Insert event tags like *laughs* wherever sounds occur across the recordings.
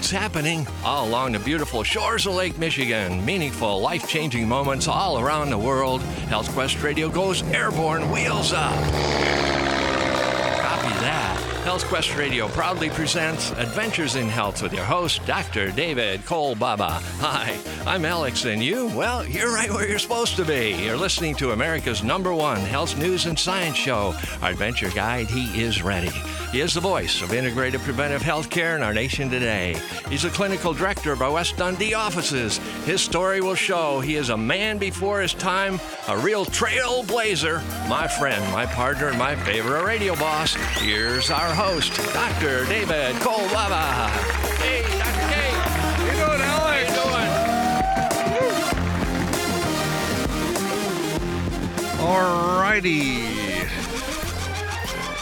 It's happening all along the beautiful shores of Lake Michigan. Meaningful, life changing moments all around the world. Health Quest Radio goes airborne, wheels up. Copy that. Health Quest Radio proudly presents Adventures in Health with your host, Dr. David Kolbaba. Hi, I'm Alex, and you? Well, you're right where you're supposed to be. You're listening to America's number one health news and science show. Our adventure guide, he is ready. He is the voice of integrated preventive health care in our nation today. He's the clinical director of our West Dundee offices. His story will show he is a man before his time, a real trailblazer. My friend, my partner, and my favorite radio boss. Here's our host, Dr. David Kolbaba. Hey, Dr. K. How you doing, Alex? How you doing? Alrighty.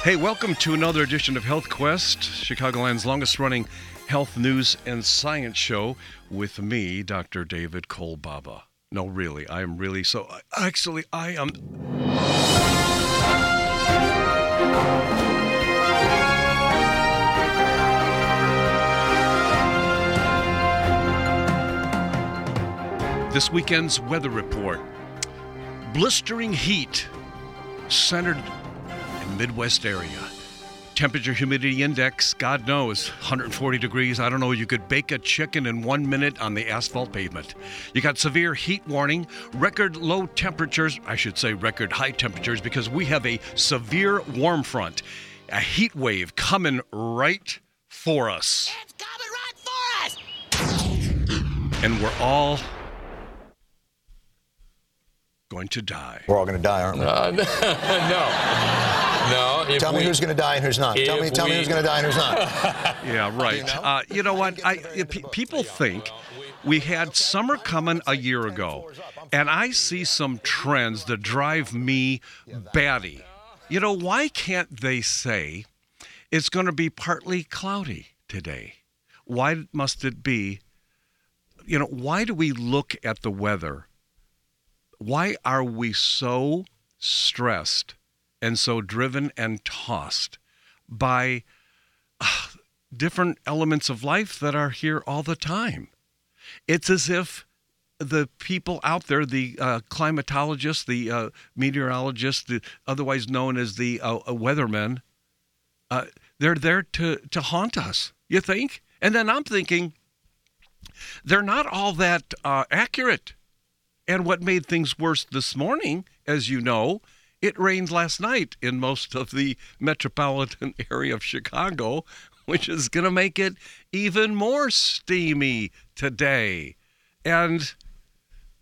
Hey, welcome to another edition of Health Quest, Chicagoland's longest running health news and science show with me, Dr. David Kolbaba. No, really, I am really so. Actually, I am. This weekend's weather report blistering heat centered Midwest area. Temperature humidity index, God knows, 140 degrees. I don't know, you could bake a chicken in one minute on the asphalt pavement. You got severe heat warning, record low temperatures, I should say record high temperatures, because we have a severe warm front, a heat wave coming right for us. It's coming right for us! And we're all going to die. We're all going to die, aren't we? Uh, *laughs* no, no. If tell me who's going to die and who's not. Tell me, if tell me who's going to die and who's not. *laughs* Yeah, right. know? Uh, you know what? I, pe- people think we had summer coming a year ago, and I see some trends that drive me batty. You know, why can't they say it's going to be partly cloudy today? Why must it be? You know, why do we look at the weather? Why are we so stressed and so driven and tossed by different elements of life that are here all the time. It's as if the people out there, the uh, climatologists, the uh, meteorologists, the, otherwise known as the uh, uh, weathermen, uh, they're there to, to haunt us, you think? And then I'm thinking, they're not all that uh, accurate. And what made things worse this morning, as you know, it rained last night in most of the metropolitan *laughs* area of Chicago, which is going to make it even more steamy today. And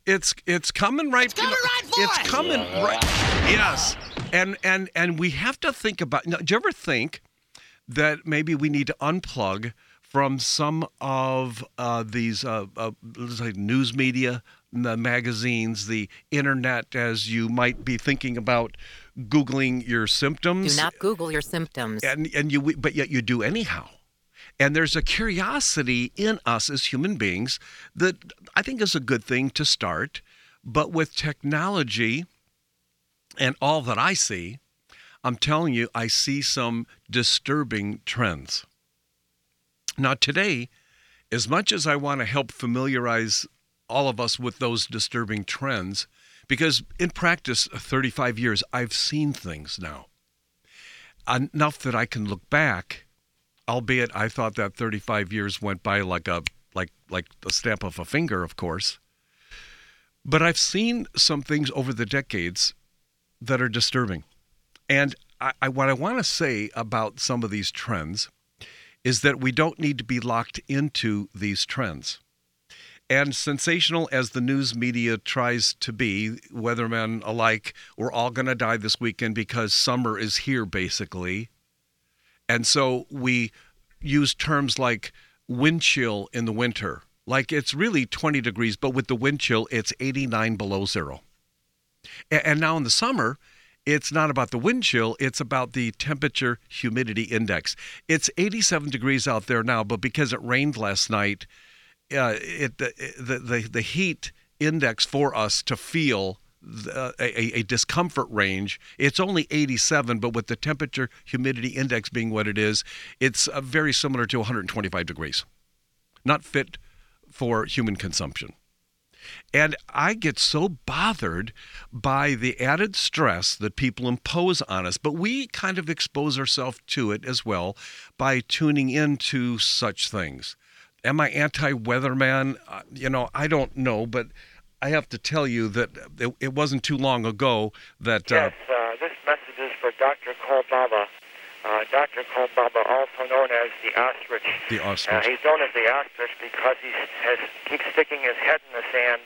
it's it's coming right. It's coming right for It's us. coming right. Yes. And and and we have to think about. Now, do you ever think that maybe we need to unplug from some of uh, these uh, uh, news media, the magazines, the internet, as you might be thinking about googling your symptoms. Do not Google your symptoms. and and you but yet you do anyhow. And there's a curiosity in us as human beings that I think is a good thing to start. But with technology and all that I see, I'm telling you, I see some disturbing trends. Now, today, as much as I want to help familiarize all of us with those disturbing trends, because in practice, uh, 35 years, I've seen things now enough that I can look back, albeit I thought that 35 years went by like a like like the stamp of a finger, of course. But I've seen some things over the decades that are disturbing. And I, I, what I want to say about some of these trends is that we don't need to be locked into these trends. And sensational as the news media tries to be, weathermen alike, we're all going to die this weekend because summer is here, basically. And so we use terms like wind chill in the winter Like it's really 20 degrees, but with the wind chill, it's 89 below zero. And now in the summer, it's not about the wind chill, it's about the temperature humidity index. It's 87 degrees out there now, but because it rained last night, uh, it the, the the heat index for us to feel the, a, a discomfort range. It's only 87, but with the temperature humidity index being what it is, it's uh, very similar to 125 degrees. Not fit for human consumption. And I get so bothered by the added stress that people impose on us, but we kind of expose ourselves to it as well by tuning into such things. Am I anti weatherman? Uh, you know, I don't know, but I have to tell you that it, it wasn't too long ago that. Yes, uh, this message is for Dr. Kolbaba. Uh, Dr. Kolbaba, also known as the ostrich. The Uh, ostrich. he's known as the ostrich because he has keeps sticking his head in the sand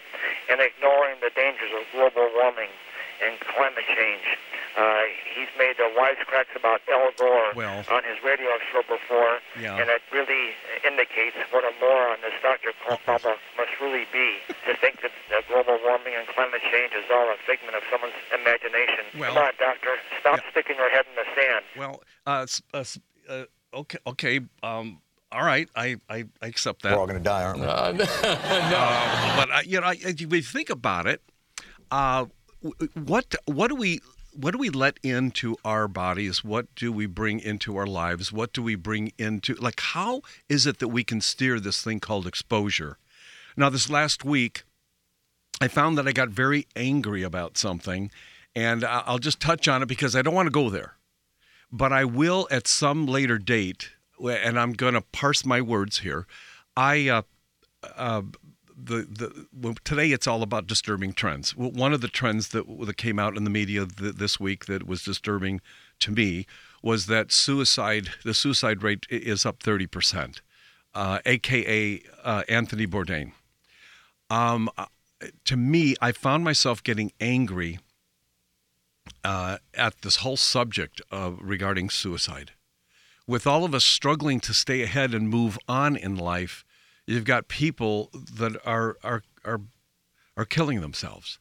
and ignoring the dangers of global warming and climate change. Uh, he's made uh, wisecracks about Al Gore Well- on his radio show before, Yeah. and it really indicates what a moron this Dr. Kolbaba must really be to think that uh, global warming and climate change is all a figment of someone's imagination. Well- Come on, doctor, stop Yeah. sticking your head in the sand. Well, uh, uh, uh, okay, okay. Um, all right, I, I, I accept that. We're all going to die, aren't we? Uh, *laughs* no. *laughs* Uh, but I, you know, I, if you think about it, uh, w- what what do we what do we let into our bodies? What do we bring into our lives? What do we bring into like how is it that we can steer this thing called exposure? Now, this last week, I found that I got very angry about something, and I'll just touch on it because I don't want to go there. But I will at some later date, and I'm going to parse my words here. I uh, uh, the the well, today it's all about disturbing trends. Well, One of the trends that that came out in the media th- this week that was disturbing to me was that suicide the suicide rate is up 30 percent, uh, aka uh, Anthony Bourdain. Um, uh, to me, I found myself getting angry uh, at this whole subject of regarding suicide. With all of us struggling to stay ahead and move on in life, you've got people that are are are are killing themselves,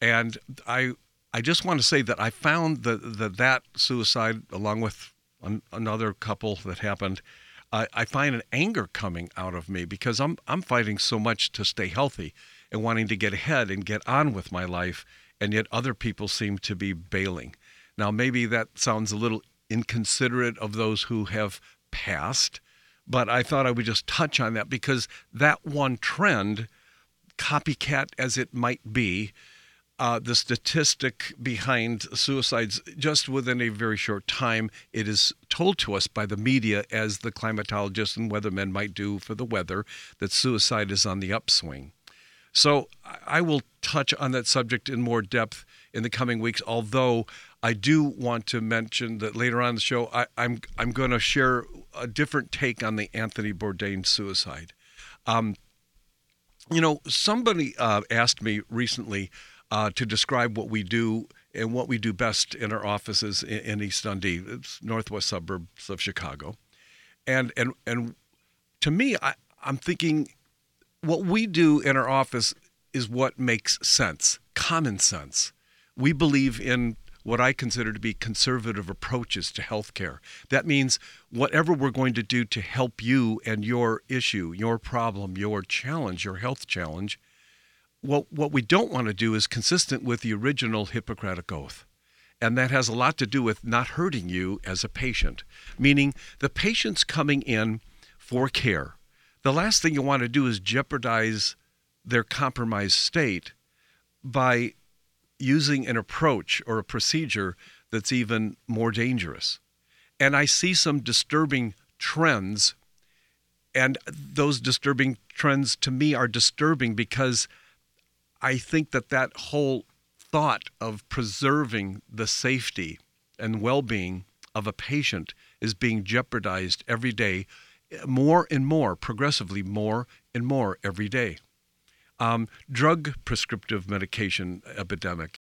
and I I just want to say that I found that that, that suicide, along with an, another couple that happened, I, I find an anger coming out of me because I'm I'm fighting so much to stay healthy and wanting to get ahead and get on with my life, and yet other people seem to be bailing. Now maybe that sounds a little inconsiderate of those who have passed, but I thought I would just touch on that because that one trend, copycat as it might be, uh, the statistic behind suicides just within a very short time, it is told to us by the media, as the climatologists and weathermen might do for the weather, that suicide is on the upswing. So I I will touch on that subject in more depth in the coming weeks. Although I do want to mention that later on in the show, I, I'm I'm going to share a different take on the Anthony Bourdain suicide. Um, you know, somebody uh, asked me recently uh, to describe what we do and what we do best in our offices in, in East Dundee, it's northwest suburbs of Chicago, and and and to me, I, I'm thinking what we do in our office is what makes sense, common sense. We believe in what I consider to be conservative approaches to healthcare. That means whatever we're going to do to help you and your issue, your problem, your challenge, your health challenge, what what we don't want to do is consistent with the original Hippocratic oath. And that has a lot to do with not hurting you as a patient, meaning the patient's coming in for care. The last thing you want to do is jeopardize their compromised state by using an approach or a procedure that's even more dangerous. And I see some disturbing trends, and those disturbing trends to me are disturbing because I think that that whole thought of preserving the safety and well being of a patient is being jeopardized every day, more and more, progressively more and more every day. Um, drug prescriptive medication epidemic.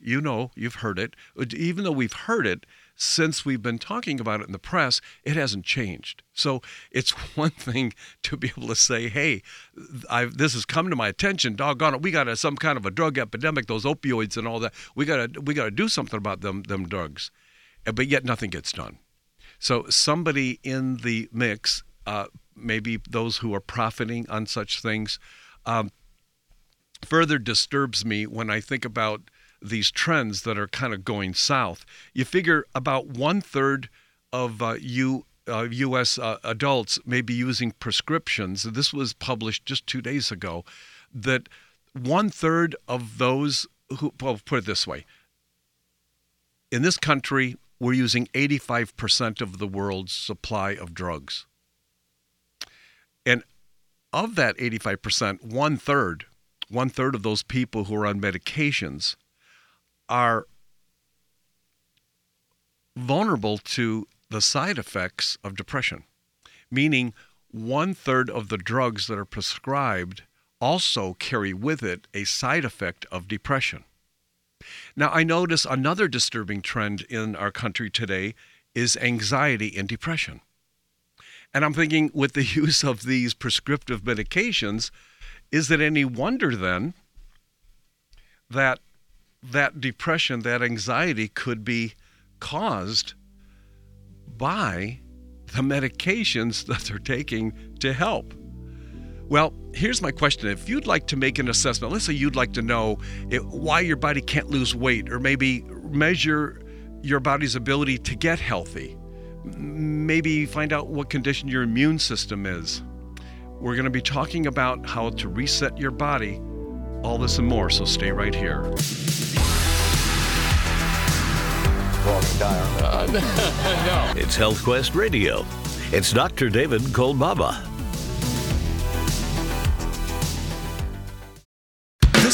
You know, you've heard it. Even though we've heard it, since we've been talking about it in the press, it hasn't changed. So it's *laughs* one thing to be able to say, "Hey, I've, this has come to my attention. Doggone it, we got a, some kind of a drug epidemic. Those opioids and all that. We got to we got to do something about them them drugs." But yet nothing gets done. So somebody in the mix, uh, maybe those who are profiting on such things, um, further disturbs me when I think about these trends that are kind of going south. You figure about one third of uh, you uh, U.S. Uh, adults may be using prescriptions. This was published just two days ago. That one third of those who, well, put it this way: in this country, we're using 85% of the world's supply of drugs, and of that 85%, one third, one third of those people who are on medications are vulnerable to the side effects of depression, meaning one third of the drugs that are prescribed also carry with it a side effect of depression. Now, I notice another disturbing trend in our country today is anxiety and depression. And I'm thinking, with the *laughs* use of these prescriptive medications, is it any wonder then that that depression, that anxiety could be caused by the medications *laughs* that they're taking to help. Well, here's my question. If you'd like to make an assessment, let's say you'd like to know it, why your body can't lose weight or maybe measure your body's ability to get healthy, maybe find out what condition your immune system is. We're going to be talking about how to reset your body, all this and more, so stay right here. Uh, *laughs* no. It's Health Quest Radio. It's Dr. David Kolbaba.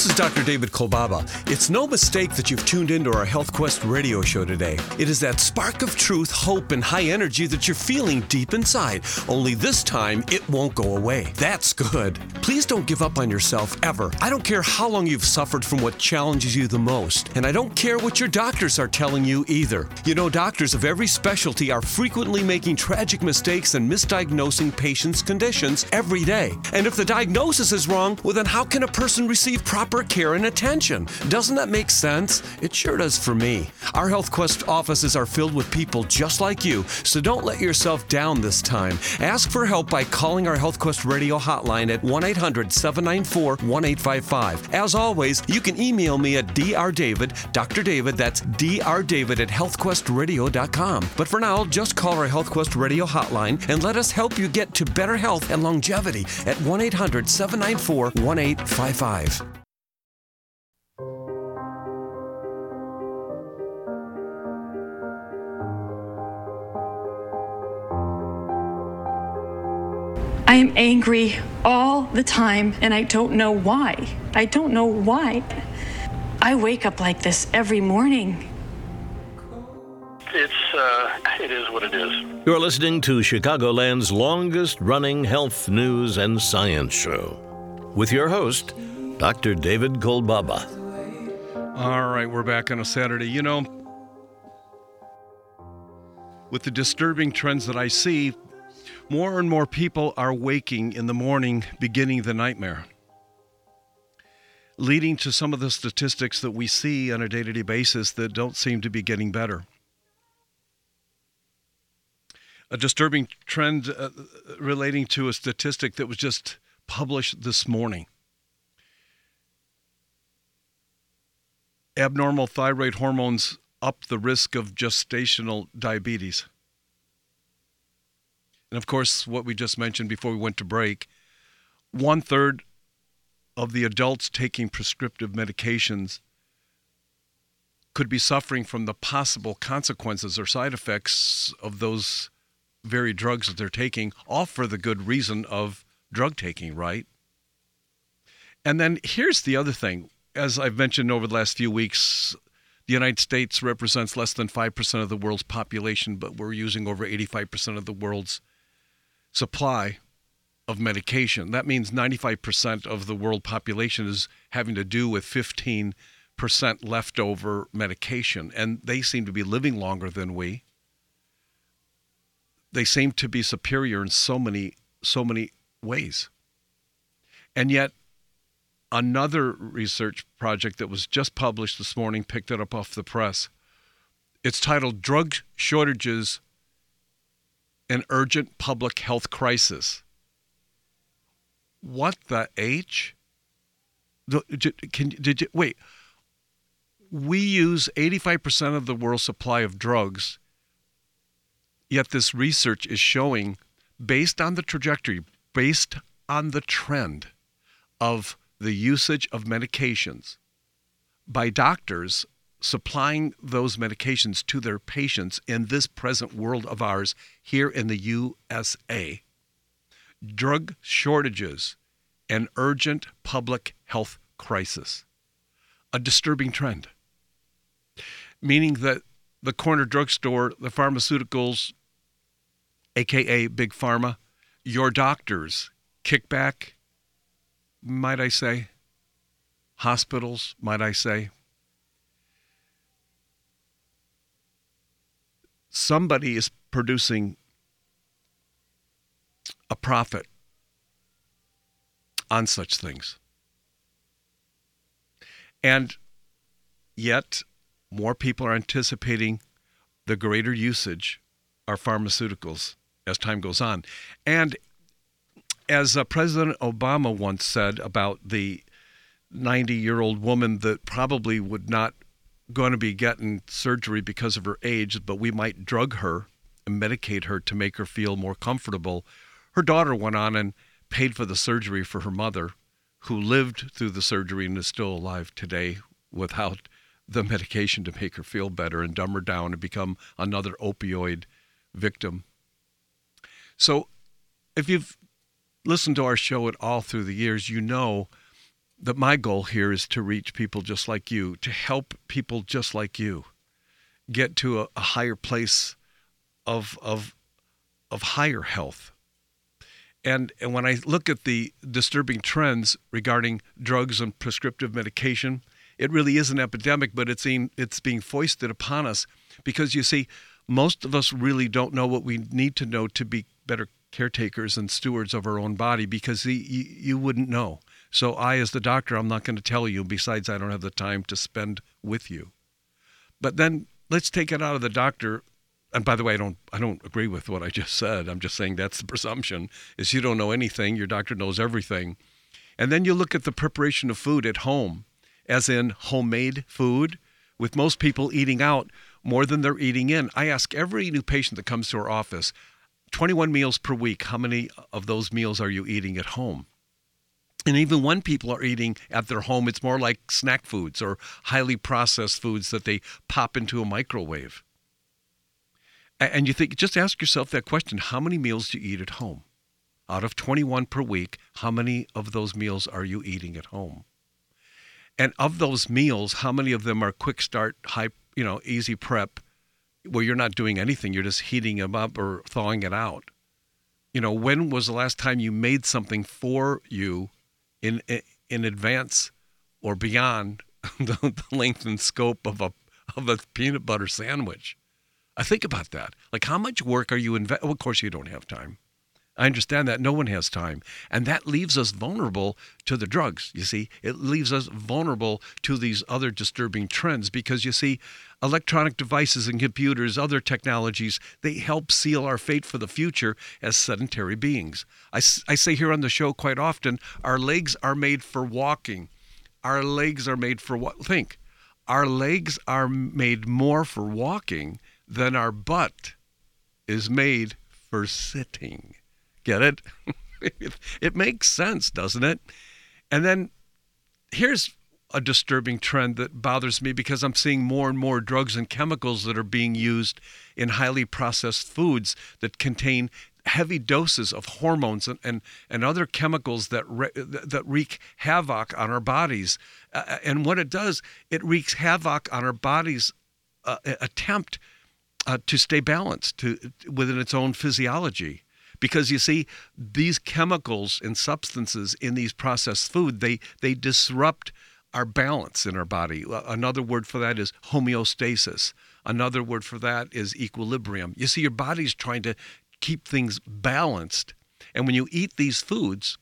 This is Dr. David Kolbaba. It's no mistake that you've tuned into our Health Quest radio show today. It is that spark of truth, hope, and high energy that you're feeling deep inside. Only this time, it won't go away. That's good. Please don't give up on yourself ever. I don't care how long you've suffered from what challenges you the most, and I don't care what your doctors are telling you either. You know, doctors of every specialty are frequently making tragic mistakes and misdiagnosing patients' conditions every day. And if the diagnosis is wrong, well, then how can a person receive proper care and attention. Doesn't that make sense? It sure does for me. Our Health Quest offices are filled with people just like you, so don't let yourself down this time. Ask for help by calling our Health Quest radio hotline at 1 800 794 1855. As always, you can email me at drdavid, Dr. David, that's drdavid at healthquestradio.com. But for now, just call our Health Quest radio hotline and let us help you get to better health and longevity at 1 800 794 1855. I am angry all the time and I don't know why. I don't know why. I wake up like this every morning. It's, uh, it is what it is. You're listening to Chicagoland's longest running health news and science show with your host, Dr. David Kolbaba. All right, we're back on a Saturday. You know, with the disturbing trends that I see, more and more people are waking in the morning, beginning the nightmare, leading to some of the statistics that we see on a day to day basis that don't seem to be getting better. A disturbing trend uh, relating to a statistic that was just published this morning. Abnormal thyroid hormones up the risk of gestational diabetes. And of course, what we just mentioned before we went to break one third of the adults taking prescriptive medications could be suffering from the possible consequences or side effects of those very drugs that they're taking, all for the good reason of drug taking, right? And then here's the other thing. As I've mentioned over the last few weeks, the United States represents less than 5% of the world's population, but we're using over 85% of the world's supply of medication. That means 95% of the world population is having to do with 15% leftover medication, and they seem to be living longer than we. They seem to be superior in so many so many ways. And yet, another research project that was just published this morning picked it up off the press. It's titled Drug Shortages An Urgent Public Health Crisis. What the H? Can, did you, wait, we use 85% of the world's supply of drugs, yet this research is showing, based on the trajectory, based on the trend of the usage of medications by doctors supplying those medications to their patients in this present world of ours here in the USA. Drug shortages, an urgent public health crisis, a disturbing trend. Meaning that the corner drugstore, the pharmaceuticals, aka Big Pharma, your doctors, kickback, might I say, hospitals, might I say. Somebody is producing a profit on such things. And yet, more people are anticipating the greater usage of pharmaceuticals as time goes on. And as uh, President Obama once said about the 90 year old woman that probably would not going to be getting surgery because of her age, but we might drug her and medicate her to make her feel more comfortable. Her daughter went on and paid for the surgery for her mother, who lived through the surgery and is still alive today without the medication to make her feel better and dumb her down and become another opioid victim. So, if you've listened to our show at all through the years, you know that my goal here is to reach people just like you, to help people just like you get to a, a higher place of of of higher health. And and when I look at the disturbing trends regarding drugs and prescriptive medication, it really is an epidemic, but it's being it's being foisted upon us because you see, most of us really don't know what we need to know to be better caretakers and stewards of our own body because you, you wouldn't know. So I, as the doctor, I'm not going to tell you. Besides, I don't have the time to spend with you. But then let's take it out of the doctor. And by the way, I don't I don't agree with what I just said. I'm just saying that's the presumption is you don't know anything. Your doctor knows everything. And then you look at the preparation of food at home, as in homemade food, with most people eating out more than they're eating in. I ask every new patient that comes to our office, 21 meals per week, how many of those meals are you eating at home? And even when people are eating at their home, it's more like snack foods or highly processed foods that they pop into a microwave. And you think, just ask yourself that question how many meals do you eat at home? Out of 21 per week, how many of those meals are you eating at home? And of those meals, how many of them are quick start, high, you know, easy prep, where you're not doing anything, you're just heating them up or thawing it out? You know, when was the last time you made something for you in in advance or beyond *laughs* the, the length and scope of a of a peanut butter sandwich. I think about that. Like, how much work are you invest? Well, of course, you don't have time. I understand that no one has time. And that leaves us vulnerable to the drugs, you see. It leaves us vulnerable to these other disturbing trends because, you see, electronic devices and computers, other technologies, they help seal our fate for the future as sedentary beings. I, I say here on the show quite often our legs are made for walking, our legs are made for what? Think. Our legs are made more for walking than our butt is made for sitting. Get it? *laughs* it makes sense, doesn't it? And then here's a disturbing trend that bothers me because I'm seeing more and more drugs and chemicals that are being used in highly processed foods that contain heavy doses of hormones and, and, and other chemicals that re, that wreak havoc on our bodies. Uh, and what it does, it wreaks havoc on our body's uh, attempt uh, to stay balanced to within its own physiology because you see these chemicals and substances in these processed food they they disrupt our balance in our body. Another word for that is homeostasis. Another word for that is equilibrium. You see, your body's trying to keep things balanced. And when you eat these foods,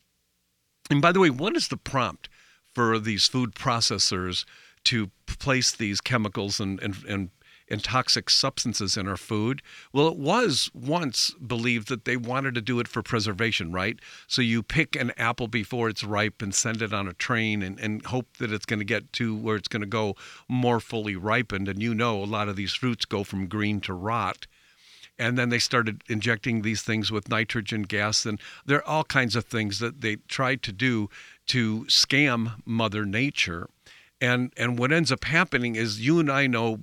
and by the way, what is the prompt for these food processors to place these chemicals and, and, and and toxic substances in our food? Well, it was once believed that they wanted to do it for preservation, right? So you pick an apple before it's ripe and send it on a train and, and hope that it's going to get to where it's going to go more fully ripened. And you know, a lot of these fruits go from green to rot. And then they started injecting these things with nitrogen gas, and there are all kinds of things that they tried to do to scam Mother Nature and and what ends up happening is you and I know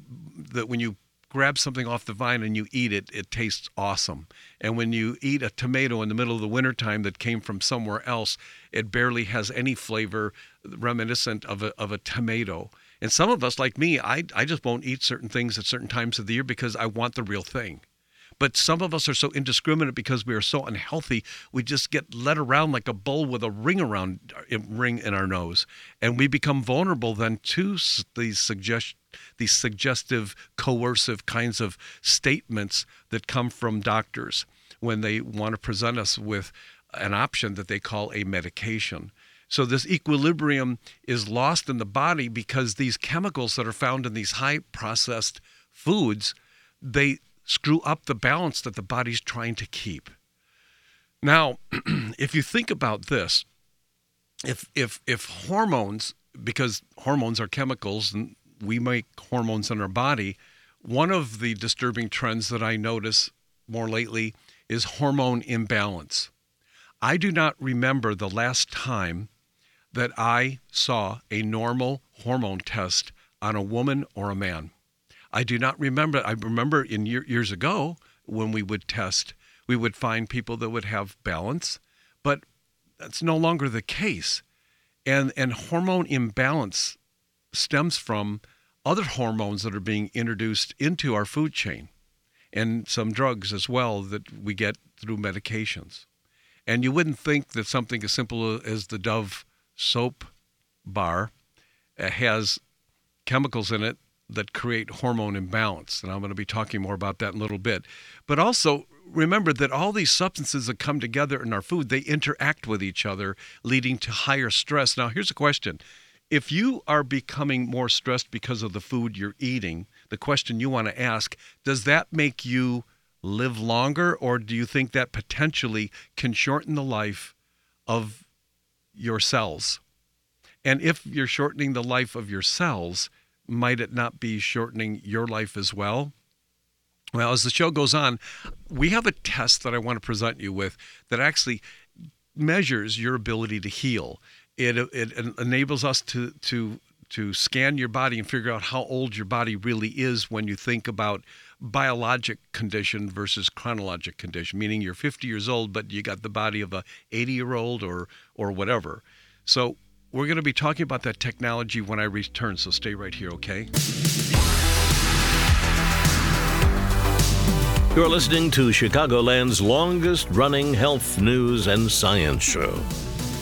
that when you grab something off the vine and you eat it, it tastes awesome. And when you eat a tomato in the middle of the wintertime that came from somewhere else, it barely has any flavor reminiscent of a, of a tomato. And some of us, like me, I, I just won't eat certain things at certain times of the year because I want the real thing. But some of us are so indiscriminate because we are so unhealthy. We just get led around like a bull with a ring around uh, ring in our nose, and we become vulnerable then to these suggest these suggestive, coercive kinds of statements that come from doctors when they want to present us with an option that they call a medication. So this equilibrium is lost in the body because these chemicals that are found in these high processed foods, they screw up the balance that the body's trying to keep. Now, *clears throat* if you think about this, if if if hormones, because hormones are chemicals and we make hormones in our body, one of the disturbing trends that I notice more lately is hormone imbalance. I do not remember the last time that I saw a normal hormone test on a woman or a man. I do not remember. I remember in year, years ago when we would test, we would find people that would have balance, but that's no longer the case. And and hormone imbalance stems from other hormones that are being introduced into our food chain and some drugs as well that we get through medications. And you wouldn't think that something as simple as the Dove soap bar uh, has chemicals in it that create hormone imbalance. And I'm going to be talking more about that in a little bit. But also, remember that all these substances that come together in our food, they interact with each other, leading to higher stress. Now, here's a question. If you are becoming more stressed because of the food you're eating, the question you want to ask, does that make you live longer or do you think that potentially can shorten the life of your cells? And if you're shortening the life of your cells, might it not be shortening your life as well? Well, as the show goes on, we have a test that I want to present you with that actually measures your ability to heal. It, it enables us to, to, to scan your body and figure out how old your body really is when you think about biologic condition versus chronologic condition, meaning you're 50 years old, but you got the body of a 80 year old or, or whatever. So we're going to be talking about that technology when I return, so stay right here, okay? You're listening to Chicagoland's longest running health news and science show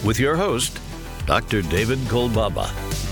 with your host, Dr. David Kolbaba.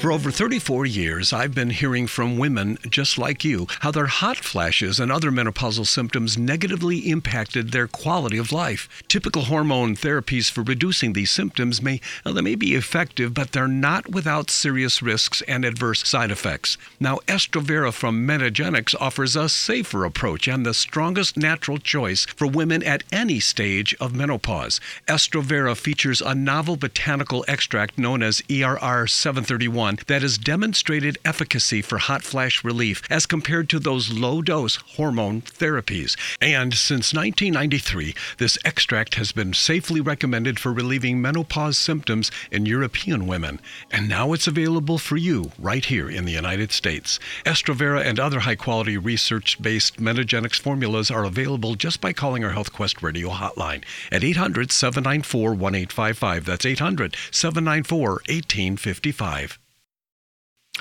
For over 34 years, I've been hearing from women just like you how their hot flashes and other menopausal symptoms negatively impacted their quality of life. Typical hormone therapies for reducing these symptoms may well, they may be effective, but they're not without serious risks and adverse side effects. Now, Estrovera from Metagenics offers a safer approach and the strongest natural choice for women at any stage of menopause. Estrovera features a novel botanical extract known as ERR 731 that has demonstrated efficacy for hot flash relief as compared to those low dose hormone therapies. And since 1993, this extract has been safely recommended for relieving menopause symptoms in European women. And now it's available for you right here in the United States. Estrovera and other high quality research based Metagenics formulas are available just by calling our HealthQuest radio hotline at 800 794 1855. That's 800 794 1855.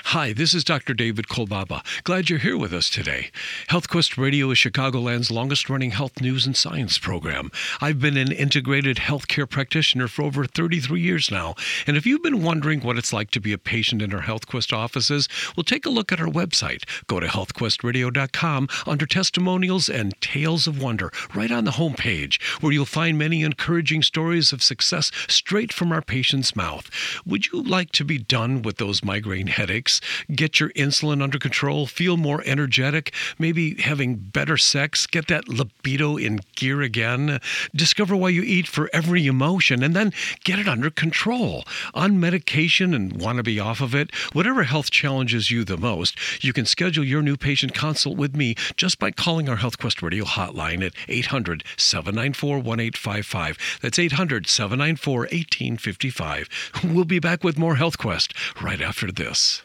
Hi, this is Dr. David Kolbaba. Glad you're here with us today. HealthQuest Radio is Chicagoland's longest running health news and science program. I've been an integrated healthcare practitioner for over 33 years now. And if you've been wondering what it's like to be a patient in our HealthQuest offices, well, take a look at our website. Go to healthquestradio.com under testimonials and tales of wonder, right on the homepage, where you'll find many encouraging stories of success straight from our patient's mouth. Would you like to be done with those migraine headaches? Get your insulin under control, feel more energetic, maybe having better sex, get that libido in gear again, discover why you eat for every emotion, and then get it under control. On medication and want to be off of it, whatever health challenges you the most, you can schedule your new patient consult with me just by calling our HealthQuest Radio hotline at 800 794 1855. That's 800 794 1855. We'll be back with more HealthQuest right after this.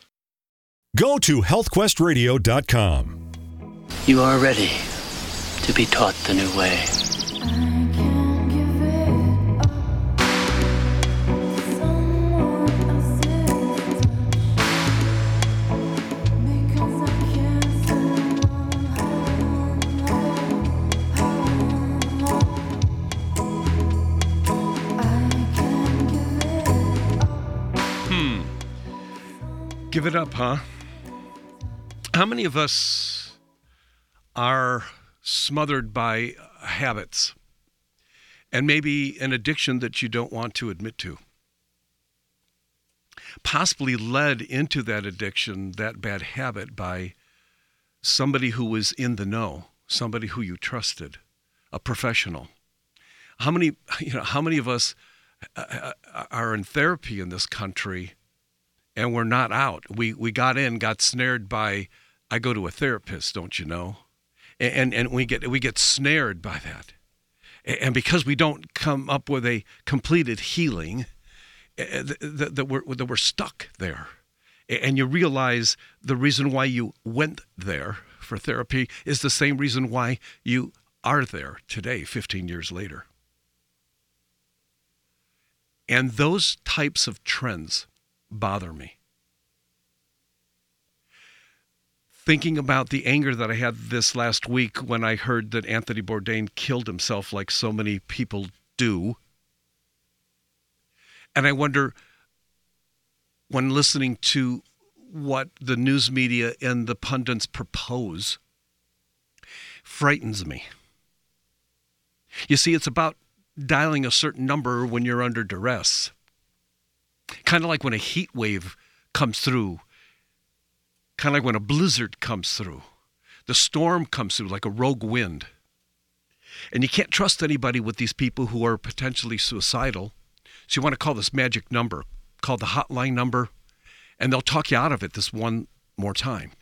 Go to healthquestradio.com. You are ready to be taught the new way. Hmm. Give it up, huh? How many of us are smothered by habits and maybe an addiction that you don't want to admit to? Possibly led into that addiction, that bad habit, by somebody who was in the know, somebody who you trusted, a professional. How many, *laughs* you know, how many of us uh, are in therapy in this country and we're not out? We we got in, got snared by I go to a therapist, don't you know? And and we get we get snared by that. And because we don't come up with a completed healing, that, we're that we're stuck there. And you realize the reason why you went there for therapy is the same reason why you are there today, 15 years later. And those types of trends bother me. Thinking about the anger that I had this last week when I heard that Anthony Bourdain killed himself like so many people do. And I wonder, when listening to what the news media and the pundits propose, frightens me. You see, it's about dialing a certain number when you're under duress. Kind of like when a heat wave comes through, kind of like when a blizzard comes through. The storm comes through like a rogue wind. And you can't trust anybody with these people who are potentially suicidal. So you want to call this magic number, call the hotline number, and they'll talk you out of it this one more time.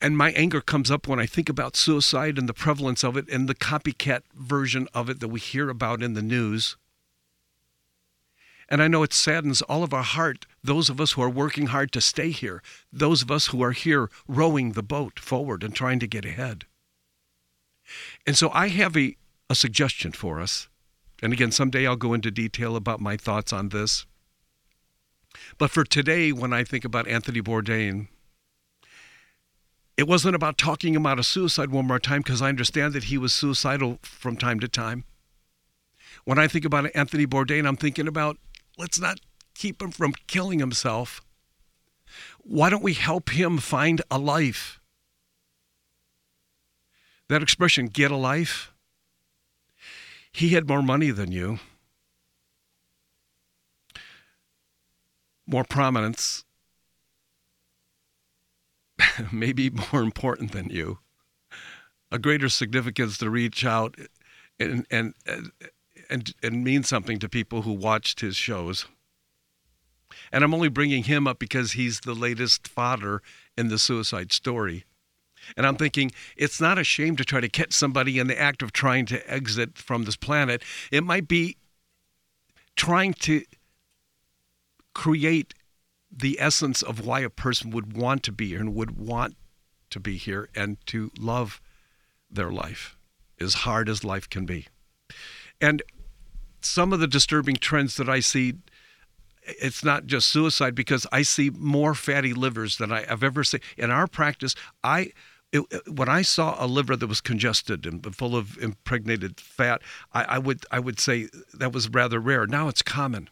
And my anger comes up when I think about suicide and the prevalence of it and the copycat version of it that we hear about in the news. And I know it saddens all of our heart, those of us who are working hard to stay here, those of us who are here rowing the boat forward and trying to get ahead. And so I have a, a suggestion for us. And again, someday I'll go into detail about my thoughts on this. But for today, when I think about Anthony Bourdain, it wasn't about talking him out of suicide one more time because I understand that he was suicidal from time to time. When I think about Anthony Bourdain, I'm thinking about let's not keep him from killing himself. Why don't we help him find a life? That expression, get a life, he had more money than you, more prominence, *laughs* maybe more important than you, a greater significance to reach out and, and, and, and mean something to people who watched his shows. And I'm only bringing him up because he's the latest fodder in the suicide story. And I'm thinking it's not a shame to try to catch somebody in the act of trying to exit from this planet. It might be trying to create the essence of why a person would want to be here and would want to be here and to love their life, as hard as life can be. And some of the disturbing trends that I see it's not just suicide because I see more fatty livers than I, have ever seen in our practice. I it, when I saw a liver that was congested and full of impregnated fat, I, I would I would say that was rather rare. Now it's common.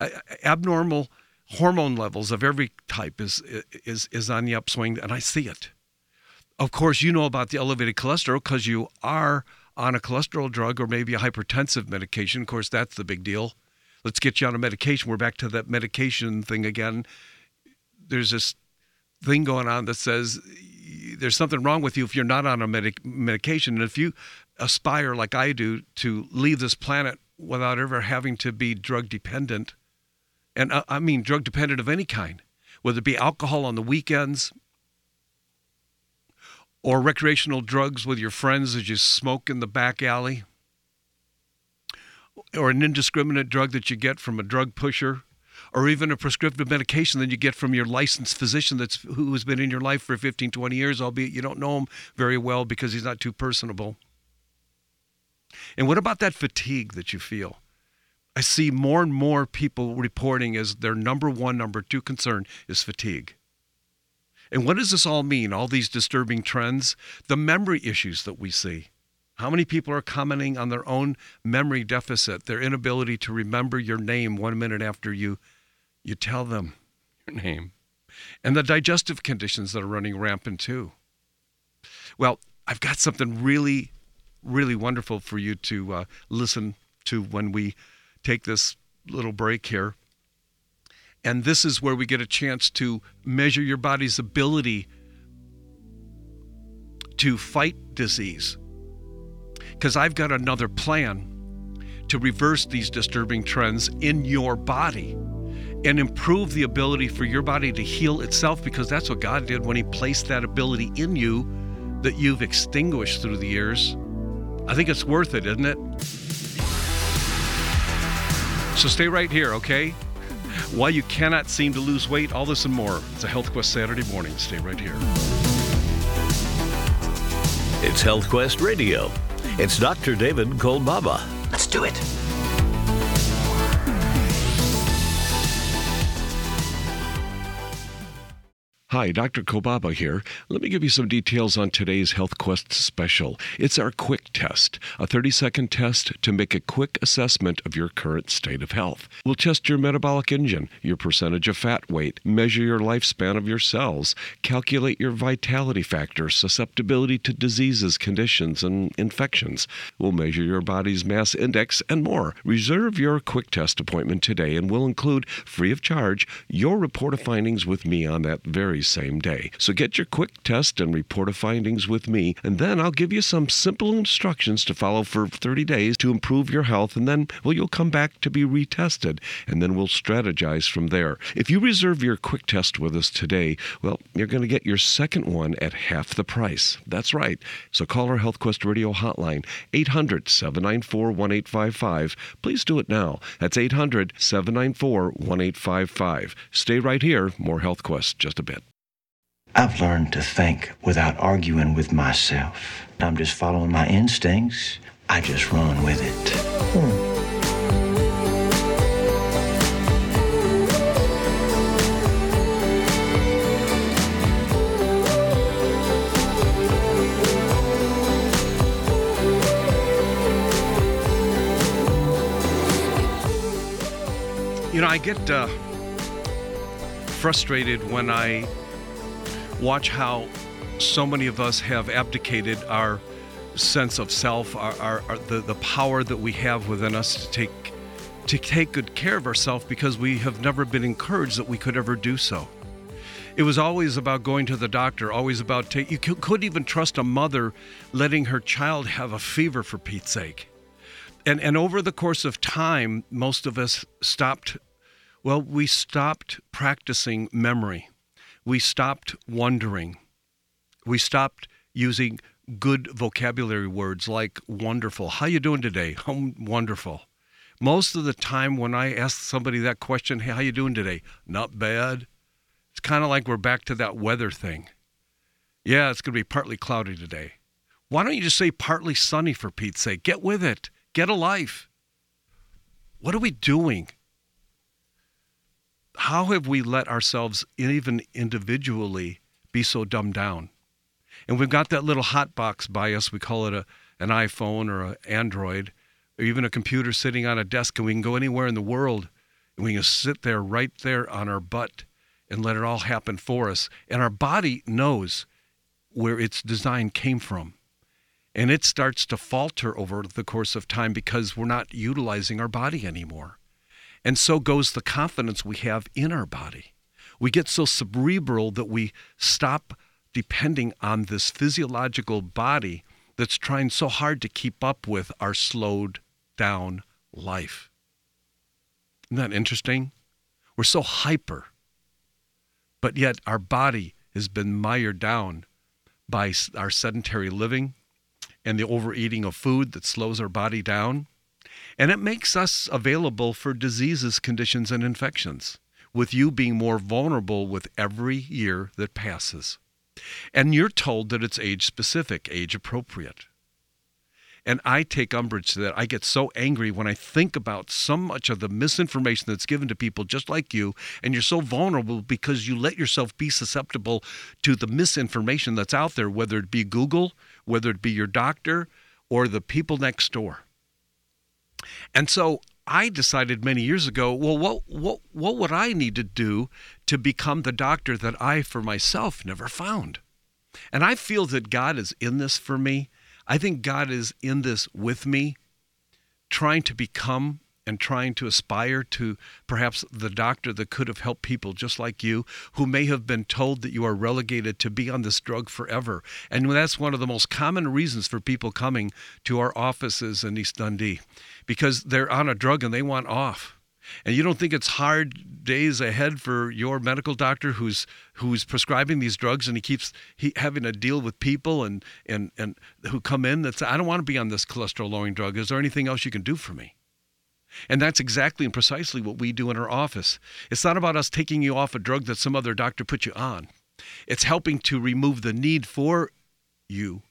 Uh, abnormal hormone levels of every type is is is on the upswing, and I see it. Of course, you know about the elevated cholesterol because you are on a cholesterol drug or maybe a hypertensive medication. Of course, that's the big deal. Let's get you on a medication. We're back to that medication thing again. There's this thing going on that says there's something wrong with you if you're not on a medic- medication. And if you aspire, like I do, to leave this planet without ever having to be drug dependent, and uh, I mean drug dependent of any kind, whether it be alcohol on the weekends, or recreational drugs with your friends as you smoke in the back alley, or an indiscriminate drug that you get from a drug pusher, or even a prescriptive medication that you get from your licensed physician that's who has been in your life for 15, 20 years, albeit you don't know him very well because he's not too personable. And what about that fatigue that you feel? I see more and more people reporting as their number one, number two concern is fatigue. And what does this all mean? All these disturbing trends? The memory issues that we see. How many people are commenting on their own memory deficit, their inability to remember your name one minute after you you tell them your name? And the digestive conditions that are running rampant too. Well, I've got something really, really wonderful for you to uh, listen to when we take this little break here. And this is where we get a chance to measure your body's ability to fight disease. Because I've got another plan to reverse these disturbing trends in your body and improve the ability for your body to heal itself because that's what God did when He placed that ability in you that you've extinguished through the years. I think it's worth it, isn't it? So stay right here, okay? Why you cannot seem to lose weight, all this and more. It's a Health Quest Saturday morning. Stay right here. It's Health Quest Radio. It's Dr. David Kolbaba. Let's do it. Hi, Dr. Kolbaba here. Let me give you some details on today's Health Quest special. It's our quick test, a 30 second test to make a quick assessment of your current state of health. We'll test your metabolic engine, your percentage of fat weight, measure your lifespan of your cells, calculate your vitality factor, susceptibility to diseases, conditions, and infections. We'll measure your body's mass index and more. Reserve your quick test appointment today and we'll include, free of charge, your report of findings with me on that very very same day. So get your quick test and report of findings with me, and then I'll give you some simple instructions to follow for 30 days to improve your health, and then, well, you'll come back to be retested, and then we'll strategize from there. If you reserve your quick test with us today, well, you're going to get your second one at half the price. That's right. So call our HealthQuest Radio hotline, 800 794 1855. Please do it now. That's 800 794 1855. Stay right here. More HealthQuest just a bit. I've learned to think without arguing with myself. I'm just following my instincts. I just run with it. Hmm. You know, I get uh, frustrated when I watch how so many of us have abdicated our sense of self, our, our, our, the, the power that we have within us to take to take good care of ourselves because we have never been encouraged that we could ever do so. It was always about going to the doctor, always about take, you couldn't even trust a mother letting her child have a fever for Pete's sake. And and over the course of time, most of us stopped well, we stopped practicing memory we stopped wondering. We stopped using good vocabulary words like wonderful. How you doing today? I'm wonderful. Most of the time when I ask somebody that question, hey, how you doing today? Not bad. It's kind of like we're back to that weather thing. Yeah, it's going to be partly cloudy today. Why don't you just say partly sunny for Pete's sake? Get with it. Get a life. What are we doing? How have we let ourselves, even individually, be so dumbed down? And we've got that little hot box by us. We call it a, an iPhone or an Android or even a computer sitting on a desk, and we can go anywhere in the world and we can sit there right there on our butt and let it all happen for us. And our body knows where its design came from. And it starts to falter over the course of time because we're not utilizing our body anymore. And so goes the confidence we have in our body. We get so cerebral that we stop depending on this physiological body that's trying so hard to keep up with our slowed down life. Isn't that interesting? We're so hyper, but yet our body has been mired down by our sedentary living and the overeating of food that slows our body down. And it makes us available for diseases, conditions, and infections, with you being more vulnerable with every year that passes. And you're told that it's age specific, age appropriate. And I take umbrage to that. I get so angry when I think about so much of the misinformation that's given to people just like you, and you're so vulnerable because you let yourself be susceptible to the misinformation that's out there, whether it be Google, whether it be your doctor, or the people next door. And so I decided many years ago, well, what what what would I need to do to become the doctor that I for myself never found? And I feel that God is in this for me I think God is in this with me, trying to become and trying to aspire to perhaps the doctor that could have helped people just like you who may have been told that you are relegated to be on this drug forever. And that's one of the most common reasons for people coming to our offices in East Dundee because they're on a drug and they want off and you don't think it's hard days ahead for your medical doctor who's who's prescribing these drugs and he keeps he, having to deal with people and and and who come in that say I don't want to be on this cholesterol lowering drug. Is there anything else you can do for me? And that's exactly and precisely what we do in our office. It's not about us taking you off a drug that some other doctor put you on. It's helping to remove the need for you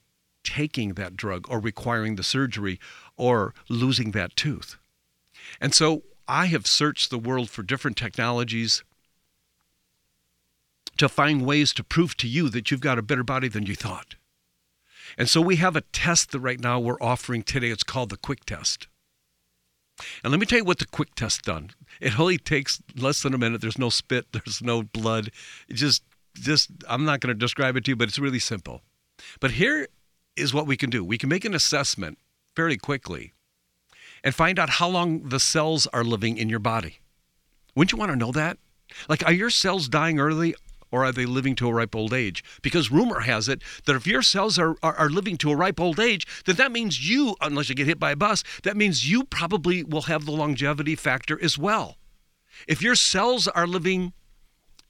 taking that drug or requiring the surgery or losing that tooth. And so I have searched the world for different technologies to find ways to prove to you that you've got a better body than you thought. And so we have a test that right now we're offering today. It's called the quick test. And let me tell you what the quick test done. It only takes less than a minute. There's no spit, *laughs* there's no blood. It just just I'm not going to describe it to you, but it's really simple. But here is what we can do. We can make an assessment fairly quickly and find out how long the cells are living in your body. Wouldn't you want to know that? Like, are your cells dying early or are they living to a ripe old age? Because rumor has it that if your cells are, are, are, living to a ripe old age, then that means you, unless you get hit by a bus, that means you probably will have the longevity factor as well. If your cells are living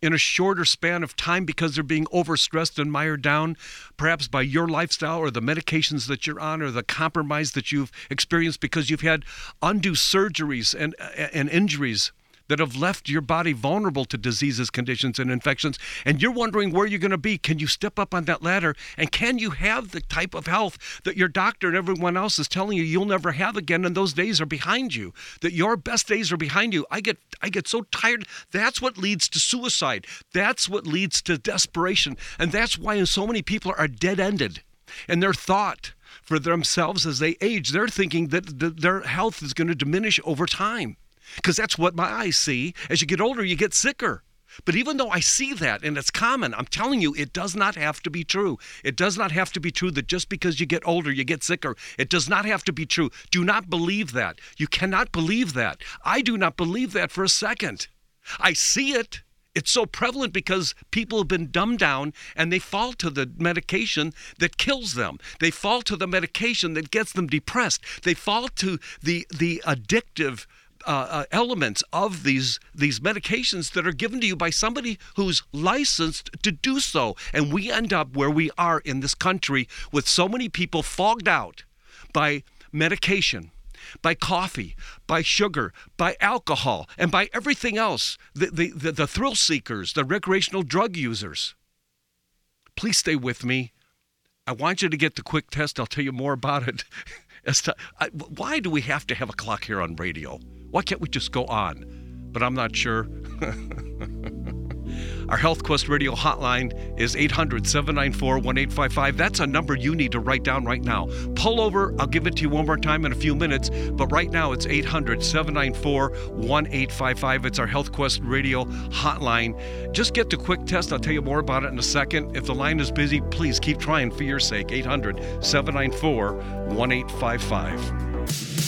in a shorter span of time because they're being overstressed and mired down, perhaps by your lifestyle or the medications that you're on or the compromise that you've experienced because you've had undue surgeries and, and injuries that have left your body vulnerable to diseases, conditions, and infections, and you're wondering where you're going to be. Can you step up on that ladder? And can you have the type of health that your doctor and everyone else is telling you you'll never have again? And those days are behind you. That your best days are behind you. I get I get so tired. That's what leads to suicide. That's what leads to desperation. And that's why so many people are dead-ended. And their thought for themselves as they age, they're thinking that their health is going to diminish over time because that's what my eyes see. As you get older, you get sicker. But even though I see that and it's common, I'm telling you, it does not have to be true. It does not have to be true that just because you get older, you get sicker. It does not have to be true. Do not believe that. You cannot believe that. I do not believe that for a second. I see it. It's so prevalent because people have been dumbed down and they fall to the medication that kills them. They fall to the medication that gets them depressed. They fall to the the addictive uh, uh, elements of these these medications that are given to you by somebody who's licensed to do so, and we end up where we are in this country with so many people fogged out by medication by coffee, by sugar, by alcohol, and by everything else, the, the, the, the, thrill seekers, the recreational drug users. Please stay with me. I want you to get the quick test. I'll tell you more about it. *laughs* As to, I, why do we have to have a clock here on radio? Why can't we just go on? But I'm not sure *laughs* Our Health Quest Radio hotline is 800 794 1855. That's a number you need to write down right now. Pull over, I'll give it to you one more time in a few minutes, but right now it's 800 794 1855. It's our Health Quest Radio hotline. Just get the quick test. I'll tell you more about it in a second. If the line is busy, please keep trying for your sake. 800 794 1855.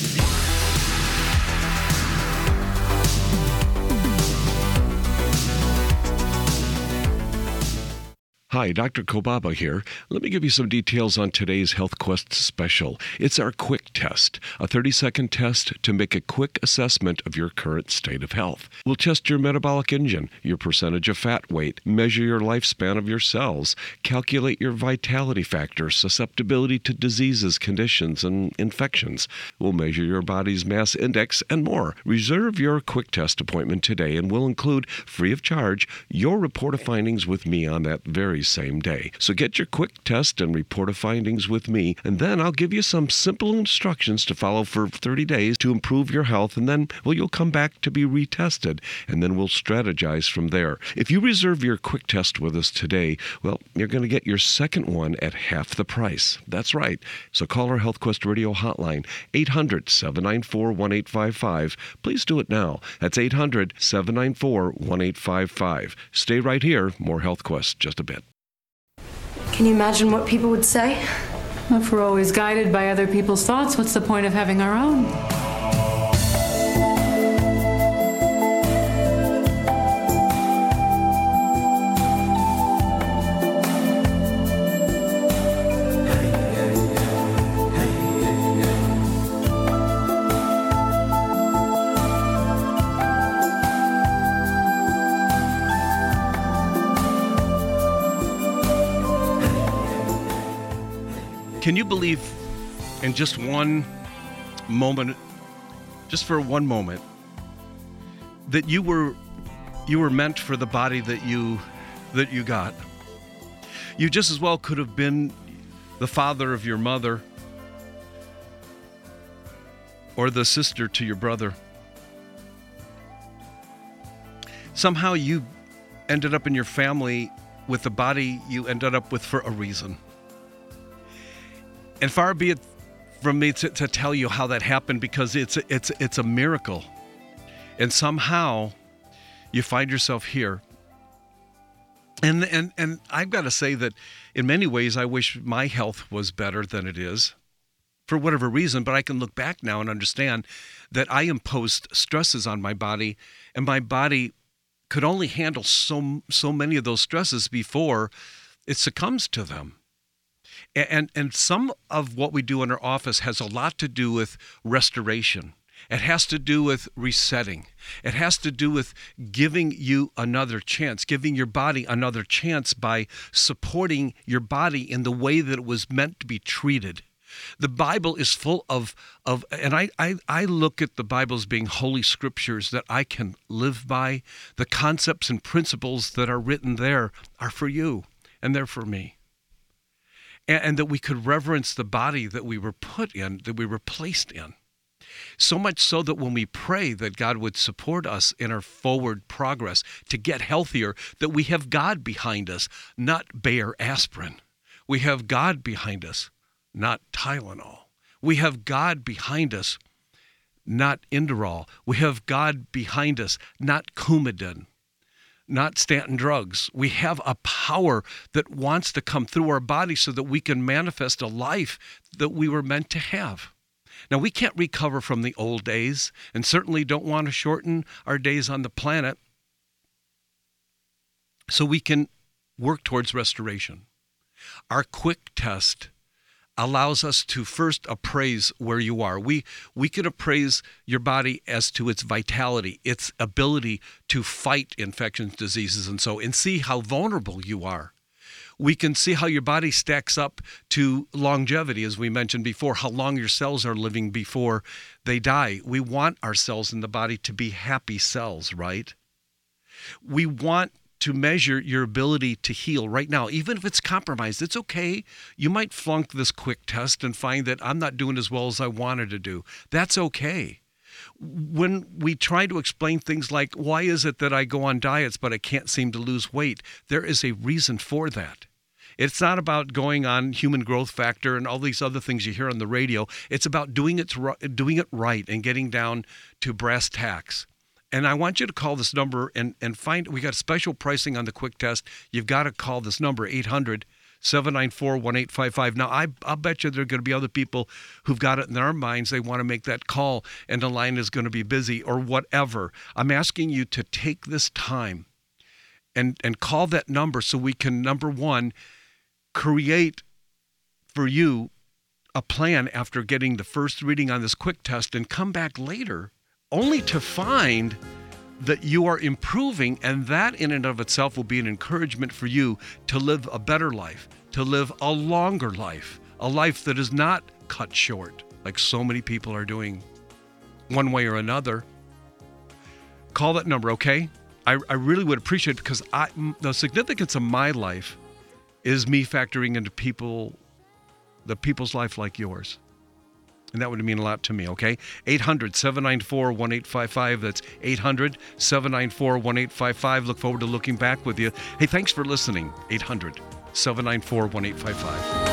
Hi, Dr. Kolbaba here. Let me give you some details on today's Health Quest special. It's our quick test, a 30 second test to make a quick assessment of your current state of health. We'll test your metabolic engine, your percentage of fat weight, measure your lifespan of your cells, calculate your vitality factor, susceptibility to diseases, conditions, and infections. We'll measure your body's mass index and more. Reserve your quick test appointment today and we'll include, free of charge, your report of findings with me on that very same day. So get your quick test and report of findings with me, and then I'll give you some simple instructions to follow for 30 days to improve your health, and then, well, you'll come back to be retested, and then we'll strategize from there. If you reserve your quick test with us today, well, you're going to get your second one at half the price. That's right. So call our HealthQuest Radio hotline, 800 794 1855. Please do it now. That's 800 794 1855. Stay right here. More HealthQuest just a bit. Can you imagine what people would say? If we're always guided by other people's thoughts, what's the point of having our own? Can you believe in just one moment, just for one moment, that you were you were meant for the body that you that you got? You just as well could have been the father of your mother or the sister to your brother. Somehow you ended up in your family with the body you ended up with for a reason. And far be it from me to, to tell you how that happened because it's it's it's a miracle. And somehow you find yourself here. And and and I've got to say that in many ways I wish my health was better than it is for whatever reason, but I can look back now and understand that I imposed stresses on my body and my body could only handle so so many of those stresses before it succumbs to them. And, and some of what we do in our office has a lot to do with restoration. It has to do with resetting. It has to do with giving you another chance, giving your body another chance by supporting your body in the way that it was meant to be treated. The Bible is full of, of and I, I, I look at the Bible as being holy scriptures that I can live by. The concepts and principles that are written there are for you, and they're for me and, and that we could reverence the body that we were put in, that we were placed in. So much so that when we pray that God would support us in our forward progress to get healthier, that we have God behind us, not Bayer aspirin. We have God behind us, not Tylenol. We have God behind us, not Inderal. We have God behind us, not Coumadin not statin drugs. We have a power that wants to come through our body so that we can manifest a life that we were meant to have. Now, we can't recover from the old days and certainly don't want to shorten our days on the planet. So we can work towards restoration. Our quick test allows us to first appraise where you are. We we can appraise your body as to its vitality, its ability to fight infections, diseases, and so, and see how vulnerable you are. We can see how your body stacks up to longevity, as we mentioned before, how long your cells are living before they die. We want our cells in the body to be happy cells, right? We want to measure your ability to heal right now, even if it's compromised. It's okay. You might flunk this quick test and find that I'm not doing as well as I wanted to do. That's okay. when we try to explain things like, why is it that I go on diets but I can't seem to lose weight? There is a reason for that. It's not about going on human growth factor and all these other things you hear on the radio. It's about doing it, doing it right and getting down to brass tacks. And I want you to call this number and, and find, we got special pricing on the quick test. You've got to call this number, 800 794 1855. Now, I, I'll bet you there are going to be other people who've got it in their minds. They want to make that call and the line is going to be busy or whatever. I'm asking you to take this time and, and call that number so we can, number one, create for you a plan after getting the first reading on this quick test and come back later only to find that you are improving, and that in and of itself will be an encouragement for you to live a better life, to live a longer life, a life that is not cut short like so many people are doing one way or another. Call that number, okay? I, I really would appreciate it because I, the significance of my life is me factoring into people, the people's life like yours. And that would mean a lot to me, okay? 800 794 1855. That's 800 794 1855. Look forward to looking back with you. Hey, thanks for listening. 800 794 1855.